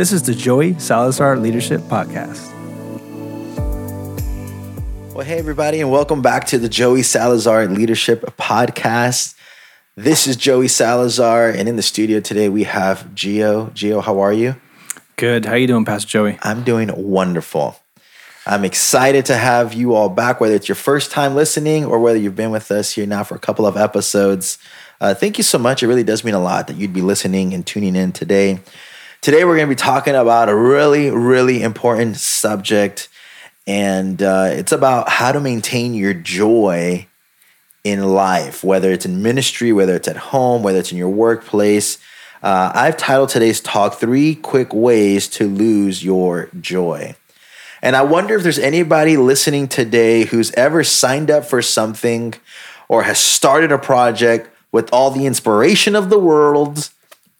This is the Joey Salazar Leadership Podcast. Well, hey, everybody, and welcome back to the Joey Salazar Leadership Podcast. This is Joey Salazar, and in the studio today we have Gio. Gio, how are you? Good. How are you doing, Pastor Joey? I'm doing wonderful. I'm excited to have you all back, whether it's your first time listening or whether you've been with us here now for a couple of episodes. Uh, thank you so much. It really does mean a lot that you'd be listening and tuning in today. Today, we're going to be talking about a really, really important subject, and uh, it's about how to maintain your joy in life, whether it's in ministry, whether it's at home, whether it's in your workplace. Uh, I've titled today's talk Three Quick Ways to Lose Your Joy. And I wonder if there's anybody listening today who's ever signed up for something or has started a project with all the inspiration of the world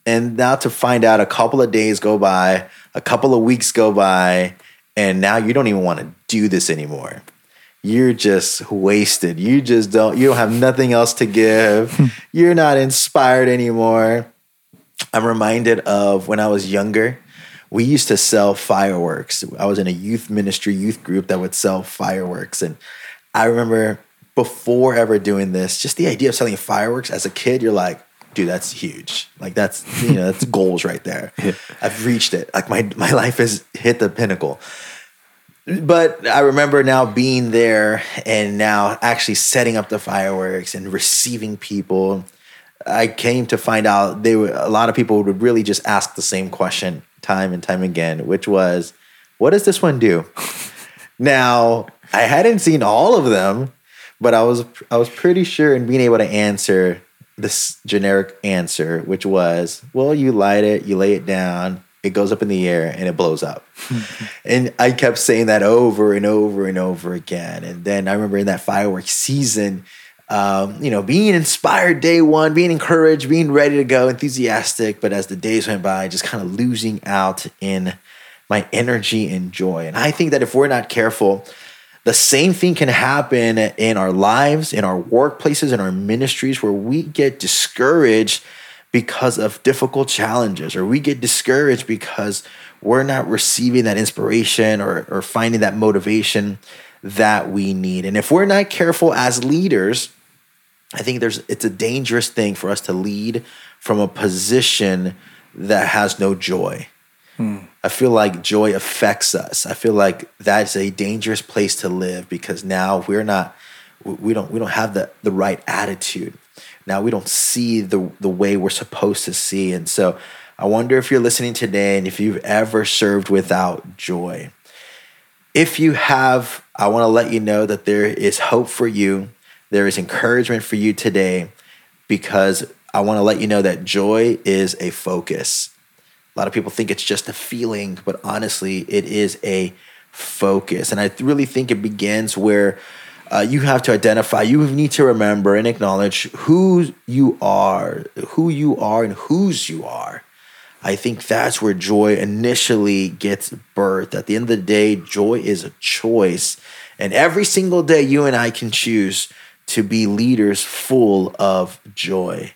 and now to find out a couple of days go by, a couple of weeks go by, and now you don't even want to do this anymore. You're just wasted. You just don't, you don't have nothing else to give. Hmm. You're not inspired anymore. I'm reminded of when I was younger, we used to sell fireworks. I was in a youth ministry, youth group that would sell fireworks. And I remember before ever doing this, just the idea of selling fireworks as a kid, you're like, dude, that's huge. Like that's you know that's goals right there. Yeah. I've reached it. Like my my life has hit the pinnacle. But I remember now being there and now actually setting up the fireworks and receiving people. I came to find out they were a lot of people would really just ask the same question time and time again, which was, "What does this one do?" now I hadn't seen all of them, but I was I was pretty sure in being able to answer this generic answer, which was, well, you light it, you lay it down, it goes up in the air, and it blows up. and I kept saying that over and over and over again. And then I remember in that fireworks season, um, you know, being inspired day one, being encouraged, being ready to go, enthusiastic. But as the days went by, just kind of losing out in my energy and joy. And I think that if we're not careful, the same thing can happen in our lives, in our workplaces, in our ministries, where we get discouraged because of difficult challenges, or we get discouraged because we're not receiving that inspiration or, or finding that motivation that we need. And if we're not careful as leaders, I think there's it's a dangerous thing for us to lead from a position that has no joy. Hmm. I feel like joy affects us. I feel like that's a dangerous place to live because now we're not we don't we don't have the the right attitude. Now we don't see the the way we're supposed to see. And so I wonder if you're listening today and if you've ever served without joy. If you have, I want to let you know that there is hope for you. There is encouragement for you today because I want to let you know that joy is a focus. Lot of people think it's just a feeling, but honestly, it is a focus. And I really think it begins where uh, you have to identify, you need to remember and acknowledge who you are, who you are, and whose you are. I think that's where joy initially gets birthed. At the end of the day, joy is a choice. And every single day, you and I can choose to be leaders full of joy.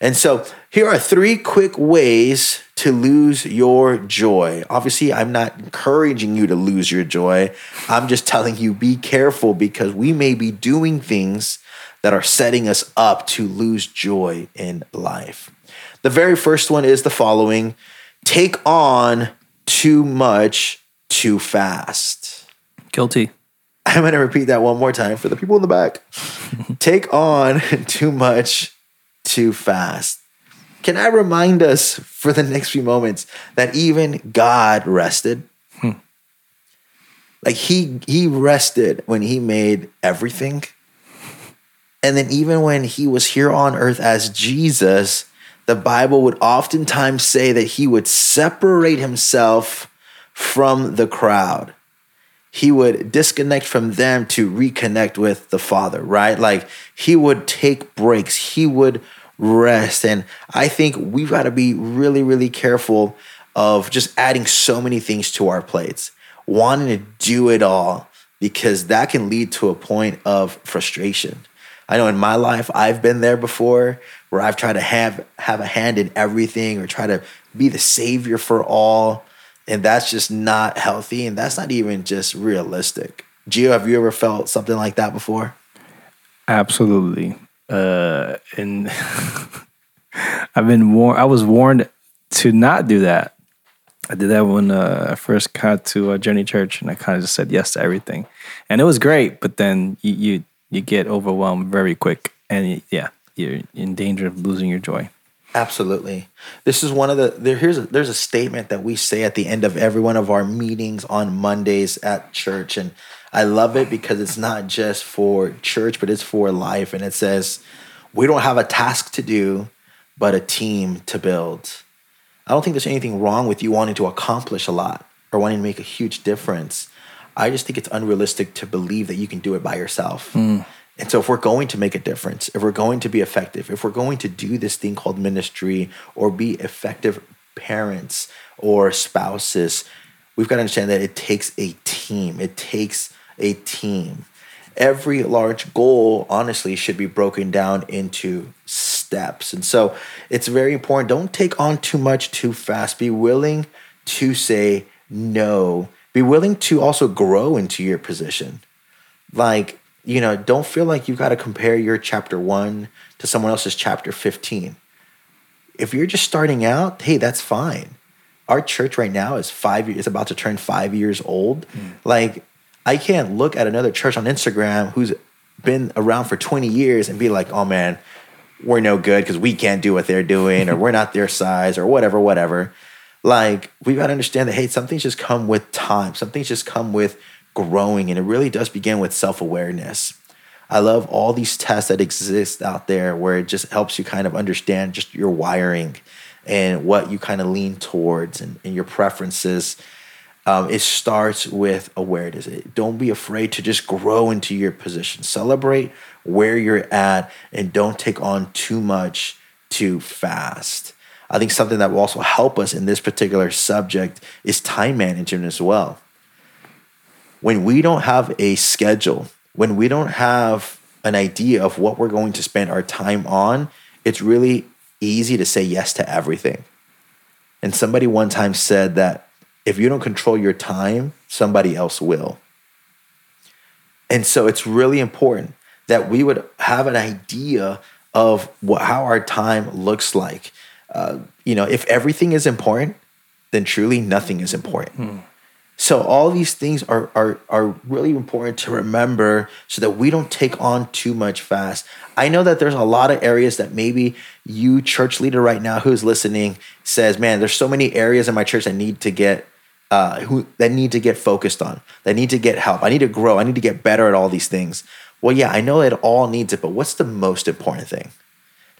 And so, here are three quick ways to lose your joy. Obviously, I'm not encouraging you to lose your joy. I'm just telling you be careful because we may be doing things that are setting us up to lose joy in life. The very first one is the following take on too much too fast. Guilty. I'm going to repeat that one more time for the people in the back. take on too much too fast. Can I remind us for the next few moments that even God rested? Hmm. Like he he rested when he made everything. And then even when he was here on earth as Jesus, the Bible would oftentimes say that he would separate himself from the crowd. He would disconnect from them to reconnect with the Father, right? Like he would take breaks. He would rest. And I think we've got to be really, really careful of just adding so many things to our plates, wanting to do it all, because that can lead to a point of frustration. I know in my life, I've been there before where I've tried to have, have a hand in everything or try to be the savior for all. And that's just not healthy. And that's not even just realistic. Gio, have you ever felt something like that before? Absolutely. Uh, and I've been warned. I was warned to not do that. I did that when uh, I first got to uh, Journey Church, and I kind of just said yes to everything, and it was great. But then you you, you get overwhelmed very quick, and yeah, you're in danger of losing your joy. Absolutely. This is one of the there here's a, there's a statement that we say at the end of every one of our meetings on Mondays at church and I love it because it's not just for church but it's for life and it says we don't have a task to do but a team to build. I don't think there's anything wrong with you wanting to accomplish a lot or wanting to make a huge difference. I just think it's unrealistic to believe that you can do it by yourself. Mm. And so, if we're going to make a difference, if we're going to be effective, if we're going to do this thing called ministry or be effective parents or spouses, we've got to understand that it takes a team. It takes a team. Every large goal, honestly, should be broken down into steps. And so, it's very important. Don't take on too much too fast. Be willing to say no. Be willing to also grow into your position. Like, you know, don't feel like you've got to compare your chapter one to someone else's chapter 15. If you're just starting out, hey, that's fine. Our church right now is five years, it's about to turn five years old. Mm. Like, I can't look at another church on Instagram who's been around for 20 years and be like, oh man, we're no good because we can't do what they're doing, or we're not their size, or whatever, whatever. Like, we've got to understand that, hey, something's just come with time. Something's just come with growing. And it really does begin with self awareness. I love all these tests that exist out there where it just helps you kind of understand just your wiring and what you kind of lean towards and, and your preferences. Um, it starts with awareness. Don't be afraid to just grow into your position. Celebrate where you're at and don't take on too much too fast. I think something that will also help us in this particular subject is time management as well when we don't have a schedule, when we don't have an idea of what we're going to spend our time on, it's really easy to say yes to everything. And somebody one time said that if you don't control your time, somebody else will. And so it's really important that we would have an idea of what, how our time looks like. Uh, you know, if everything is important, then truly nothing is important. Hmm. So all these things are, are are really important to remember so that we don't take on too much fast. I know that there's a lot of areas that maybe you church leader right now who's listening says, "Man, there's so many areas in my church that need to get uh, who that need to get focused on, that need to get help. I need to grow. I need to get better at all these things." Well, yeah, I know it all needs it, but what's the most important thing?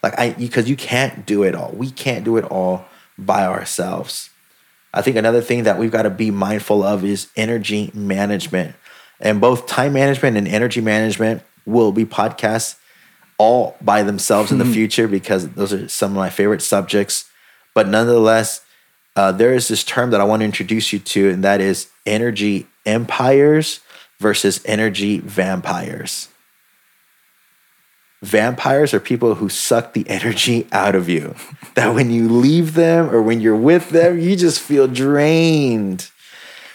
Like I because you can't do it all. We can't do it all by ourselves. I think another thing that we've got to be mindful of is energy management. And both time management and energy management will be podcasts all by themselves in the future because those are some of my favorite subjects. But nonetheless, uh, there is this term that I want to introduce you to, and that is energy empires versus energy vampires. Vampires are people who suck the energy out of you. That when you leave them or when you're with them, you just feel drained.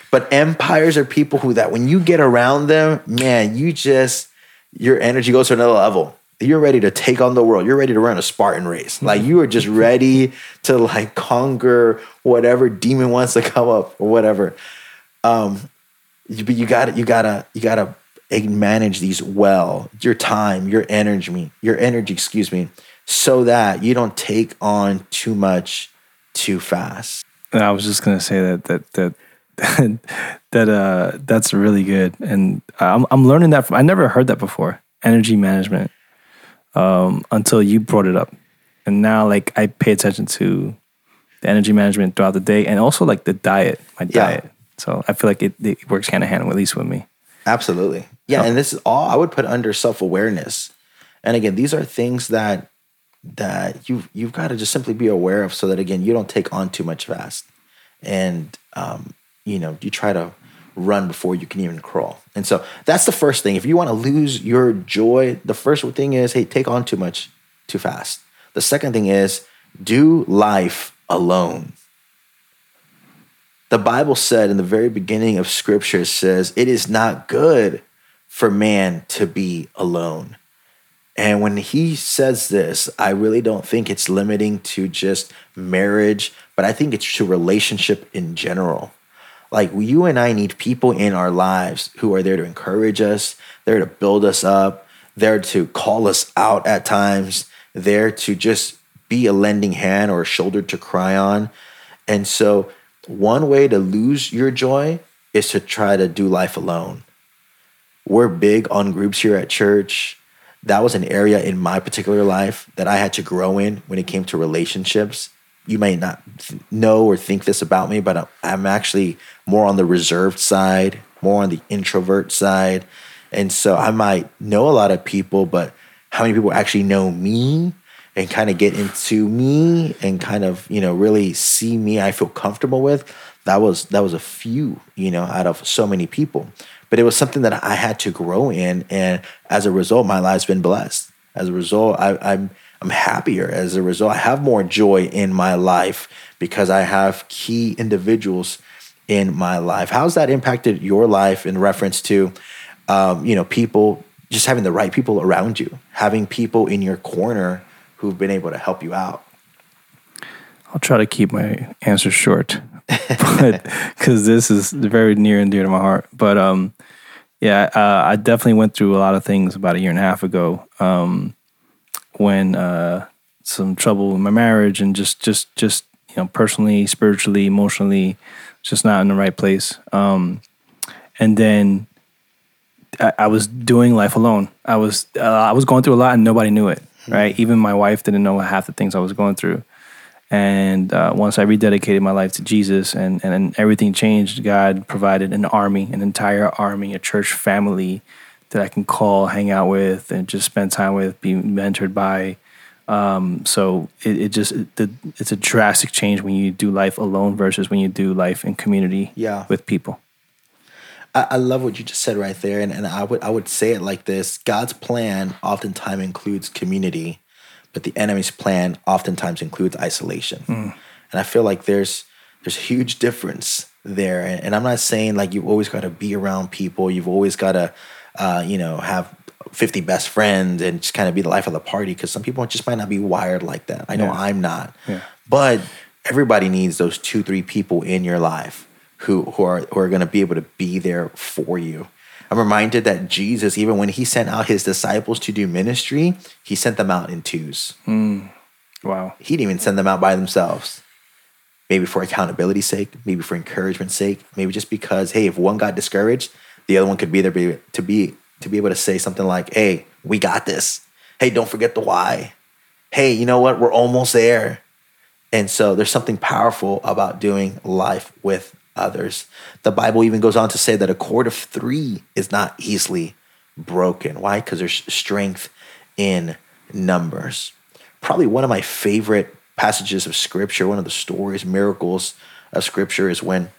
But empires are people who that when you get around them, man, you just your energy goes to another level. You're ready to take on the world. You're ready to run a Spartan race. Like you are just ready to like conquer whatever demon wants to come up or whatever. Um, but you got to you gotta you gotta manage these well, your time, your energy, your energy, excuse me, so that you don't take on too much too fast. And I was just gonna say that that that that uh that's really good, and I'm I'm learning that from. I never heard that before. Energy management, um, until you brought it up, and now like I pay attention to the energy management throughout the day, and also like the diet, my diet. So I feel like it, it works hand in hand, at least with me. Absolutely. Yeah, and this is all I would put under self-awareness. And again, these are things that that you you've got to just simply be aware of so that again, you don't take on too much fast. And um, you know, you try to run before you can even crawl. And so that's the first thing. If you want to lose your joy, the first thing is hey, take on too much too fast. The second thing is do life alone. The Bible said in the very beginning of scripture says, It is not good for man to be alone. And when he says this, I really don't think it's limiting to just marriage, but I think it's to relationship in general. Like you and I need people in our lives who are there to encourage us, there to build us up, there to call us out at times, there to just be a lending hand or a shoulder to cry on. And so, one way to lose your joy is to try to do life alone. We're big on groups here at church. That was an area in my particular life that I had to grow in when it came to relationships. You may not know or think this about me, but I'm actually more on the reserved side, more on the introvert side. And so I might know a lot of people, but how many people actually know me and kind of get into me and kind of, you know, really see me I feel comfortable with, that was that was a few, you know, out of so many people. But it was something that I had to grow in. And as a result, my life's been blessed. As a result, I, I'm I'm happier. As a result, I have more joy in my life because I have key individuals in my life. How's that impacted your life in reference to, um, you know, people just having the right people around you, having people in your corner who've been able to help you out? I'll try to keep my answer short, because this is very near and dear to my heart. But um, yeah, uh, I definitely went through a lot of things about a year and a half ago. Um, when uh, some trouble in my marriage and just just just you know personally, spiritually, emotionally, just not in the right place. Um, and then I, I, was doing life alone. I was uh, I was going through a lot and nobody knew it. Hmm. Right, even my wife didn't know half the things I was going through. And uh, once I rededicated my life to Jesus and, and everything changed, God provided an army, an entire army, a church family that I can call, hang out with, and just spend time with, be mentored by. Um, so it, it just it, it's a drastic change when you do life alone versus when you do life in community yeah. with people. I, I love what you just said right there, and, and I would I would say it like this: God's plan oftentimes includes community, but the enemy's plan oftentimes includes isolation. Mm. And I feel like there's there's a huge difference there. And, and I'm not saying like you've always got to be around people, you've always got to uh, you know, have 50 best friends and just kind of be the life of the party because some people just might not be wired like that. I know yeah. I'm not. Yeah. But everybody needs those two, three people in your life who, who are, who are going to be able to be there for you. I'm reminded that Jesus, even when he sent out his disciples to do ministry, he sent them out in twos. Mm. Wow. He didn't even send them out by themselves. Maybe for accountability's sake, maybe for encouragement's sake, maybe just because, hey, if one got discouraged, the other one could be there be, to be to be able to say something like, "Hey, we got this. Hey, don't forget the why. Hey, you know what? We're almost there." And so there's something powerful about doing life with others. The Bible even goes on to say that a cord of 3 is not easily broken. Why? Cuz there's strength in numbers. Probably one of my favorite passages of scripture, one of the stories, miracles of scripture is when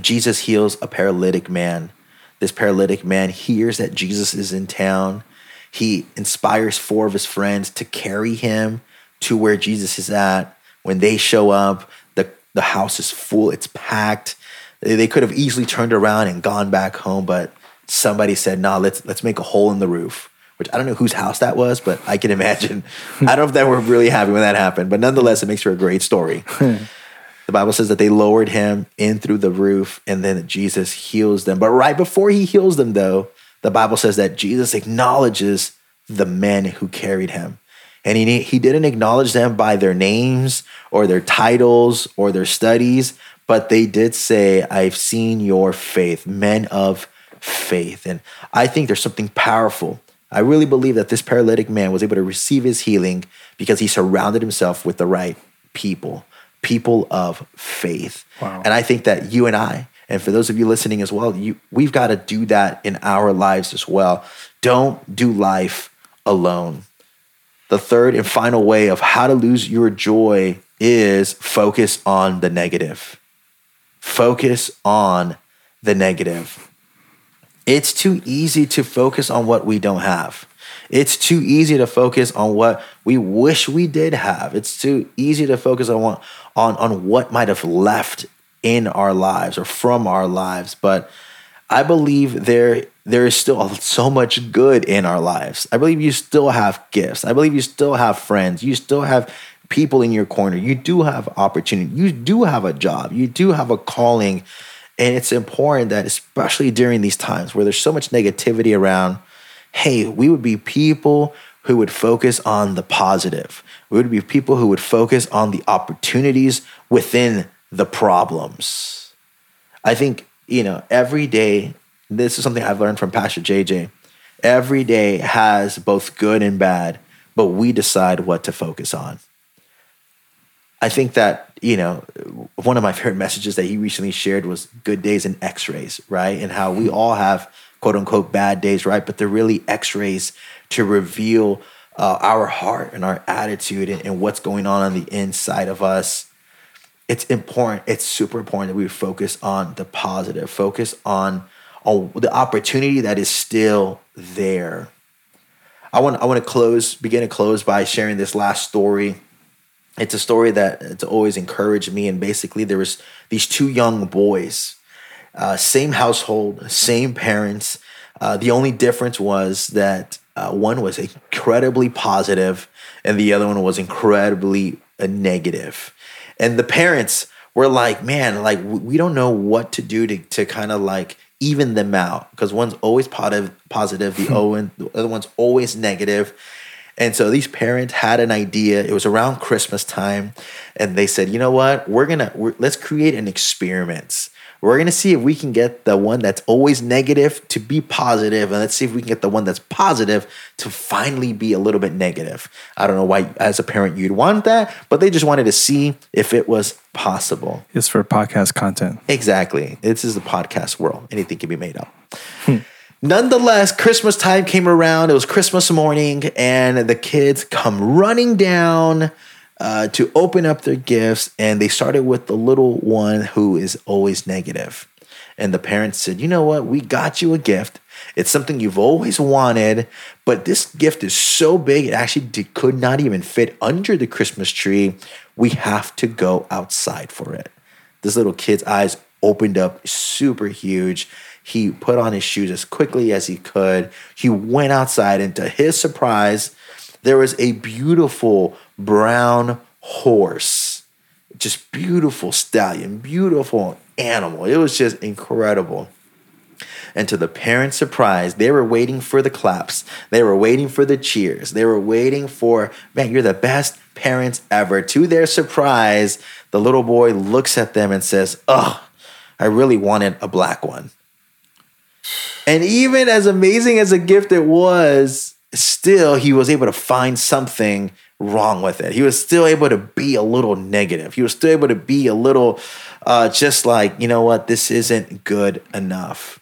Jesus heals a paralytic man this paralytic man hears that Jesus is in town. He inspires four of his friends to carry him to where Jesus is at. When they show up, the, the house is full, it's packed. They could have easily turned around and gone back home, but somebody said, "No, nah, let's let's make a hole in the roof." Which I don't know whose house that was, but I can imagine. I don't know if they were really happy when that happened, but nonetheless, it makes for a great story. The Bible says that they lowered him in through the roof and then Jesus heals them. But right before he heals them, though, the Bible says that Jesus acknowledges the men who carried him. And he, he didn't acknowledge them by their names or their titles or their studies, but they did say, I've seen your faith, men of faith. And I think there's something powerful. I really believe that this paralytic man was able to receive his healing because he surrounded himself with the right people people of faith. Wow. And I think that you and I, and for those of you listening as well, you, we've got to do that in our lives as well. Don't do life alone. The third and final way of how to lose your joy is focus on the negative. Focus on the negative. It's too easy to focus on what we don't have. It's too easy to focus on what we wish we did have. It's too easy to focus on what on, on what might have left in our lives or from our lives, but I believe there there is still so much good in our lives. I believe you still have gifts. I believe you still have friends. You still have people in your corner. You do have opportunity. You do have a job. You do have a calling. And it's important that, especially during these times where there's so much negativity around, hey, we would be people who would focus on the positive. We would be people who would focus on the opportunities within the problems. I think, you know, every day, this is something I've learned from Pastor JJ. Every day has both good and bad, but we decide what to focus on. I think that, you know, one of my favorite messages that he recently shared was good days and x rays, right? And how we all have quote unquote bad days, right? But they're really x rays to reveal uh, our heart and our attitude and, and what's going on on the inside of us. It's important, it's super important that we focus on the positive, focus on, on the opportunity that is still there. I want, I want to close, begin to close by sharing this last story it's a story that it's always encouraged me. And basically, there was these two young boys, uh, same household, same parents. Uh, the only difference was that uh, one was incredibly positive, and the other one was incredibly uh, negative. And the parents were like, "Man, like we don't know what to do to to kind of like." even them out because one's always positive positive the other one's always negative. negative and so these parents had an idea. It was around Christmas time, and they said, "You know what? We're gonna we're, let's create an experiment. We're gonna see if we can get the one that's always negative to be positive, and let's see if we can get the one that's positive to finally be a little bit negative." I don't know why, as a parent, you'd want that, but they just wanted to see if it was possible. It's for podcast content. Exactly. This is the podcast world. Anything can be made up. Hmm. Nonetheless, Christmas time came around. It was Christmas morning, and the kids come running down uh, to open up their gifts. And they started with the little one who is always negative. And the parents said, You know what? We got you a gift. It's something you've always wanted, but this gift is so big, it actually could not even fit under the Christmas tree. We have to go outside for it. This little kid's eyes opened up super huge he put on his shoes as quickly as he could. He went outside, and to his surprise, there was a beautiful brown horse. Just beautiful stallion, beautiful animal. It was just incredible. And to the parents' surprise, they were waiting for the claps. They were waiting for the cheers. They were waiting for, man, you're the best parents ever. To their surprise, the little boy looks at them and says, Oh, I really wanted a black one. And even as amazing as a gift it was, still he was able to find something wrong with it. He was still able to be a little negative. He was still able to be a little uh, just like, you know what, this isn't good enough.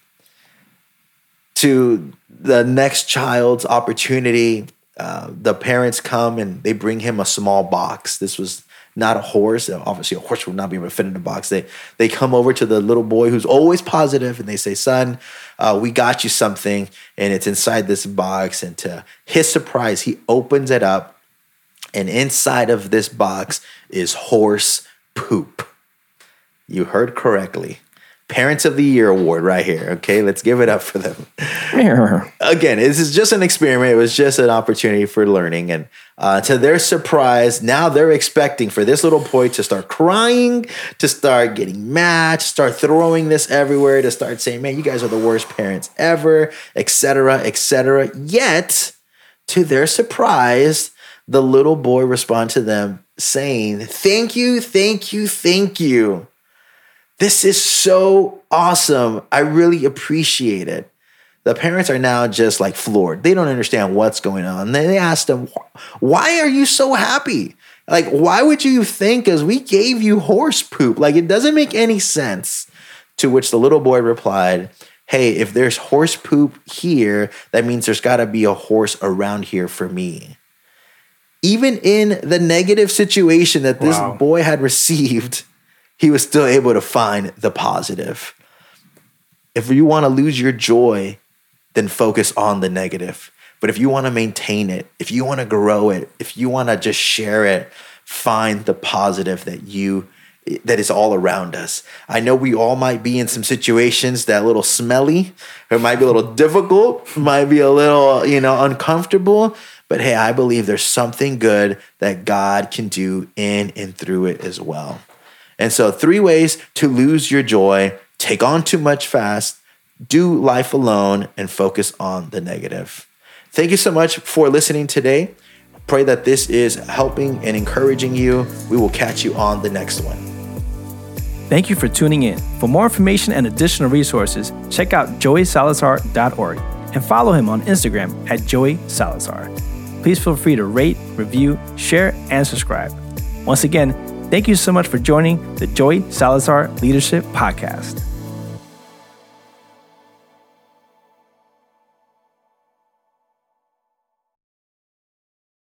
To the next child's opportunity, uh, the parents come and they bring him a small box. This was not a horse. Obviously, a horse would not be able to fit in a box. They they come over to the little boy who's always positive, and they say, "Son, uh, we got you something, and it's inside this box." And to his surprise, he opens it up, and inside of this box is horse poop. You heard correctly. Parents of the Year award right here. Okay, let's give it up for them. Again, this is just an experiment. It was just an opportunity for learning. And uh, to their surprise, now they're expecting for this little boy to start crying, to start getting mad, to start throwing this everywhere, to start saying, man, you guys are the worst parents ever, etc., etc. Yet, to their surprise, the little boy respond to them saying, thank you, thank you, thank you. This is so awesome. I really appreciate it. The parents are now just like floored. They don't understand what's going on. They asked them, Why are you so happy? Like, why would you think as we gave you horse poop? Like, it doesn't make any sense. To which the little boy replied, Hey, if there's horse poop here, that means there's got to be a horse around here for me. Even in the negative situation that this wow. boy had received, he was still able to find the positive. If you want to lose your joy, then focus on the negative. But if you want to maintain it, if you want to grow it, if you want to just share it, find the positive that you that is all around us. I know we all might be in some situations that a little smelly, or might be a little difficult, might be a little, you know, uncomfortable. But hey, I believe there's something good that God can do in and through it as well. And so, three ways to lose your joy take on too much fast, do life alone, and focus on the negative. Thank you so much for listening today. Pray that this is helping and encouraging you. We will catch you on the next one. Thank you for tuning in. For more information and additional resources, check out joeysalazar.org and follow him on Instagram at Joey Salazar. Please feel free to rate, review, share, and subscribe. Once again, thank you so much for joining the Joey Salazar Leadership Podcast.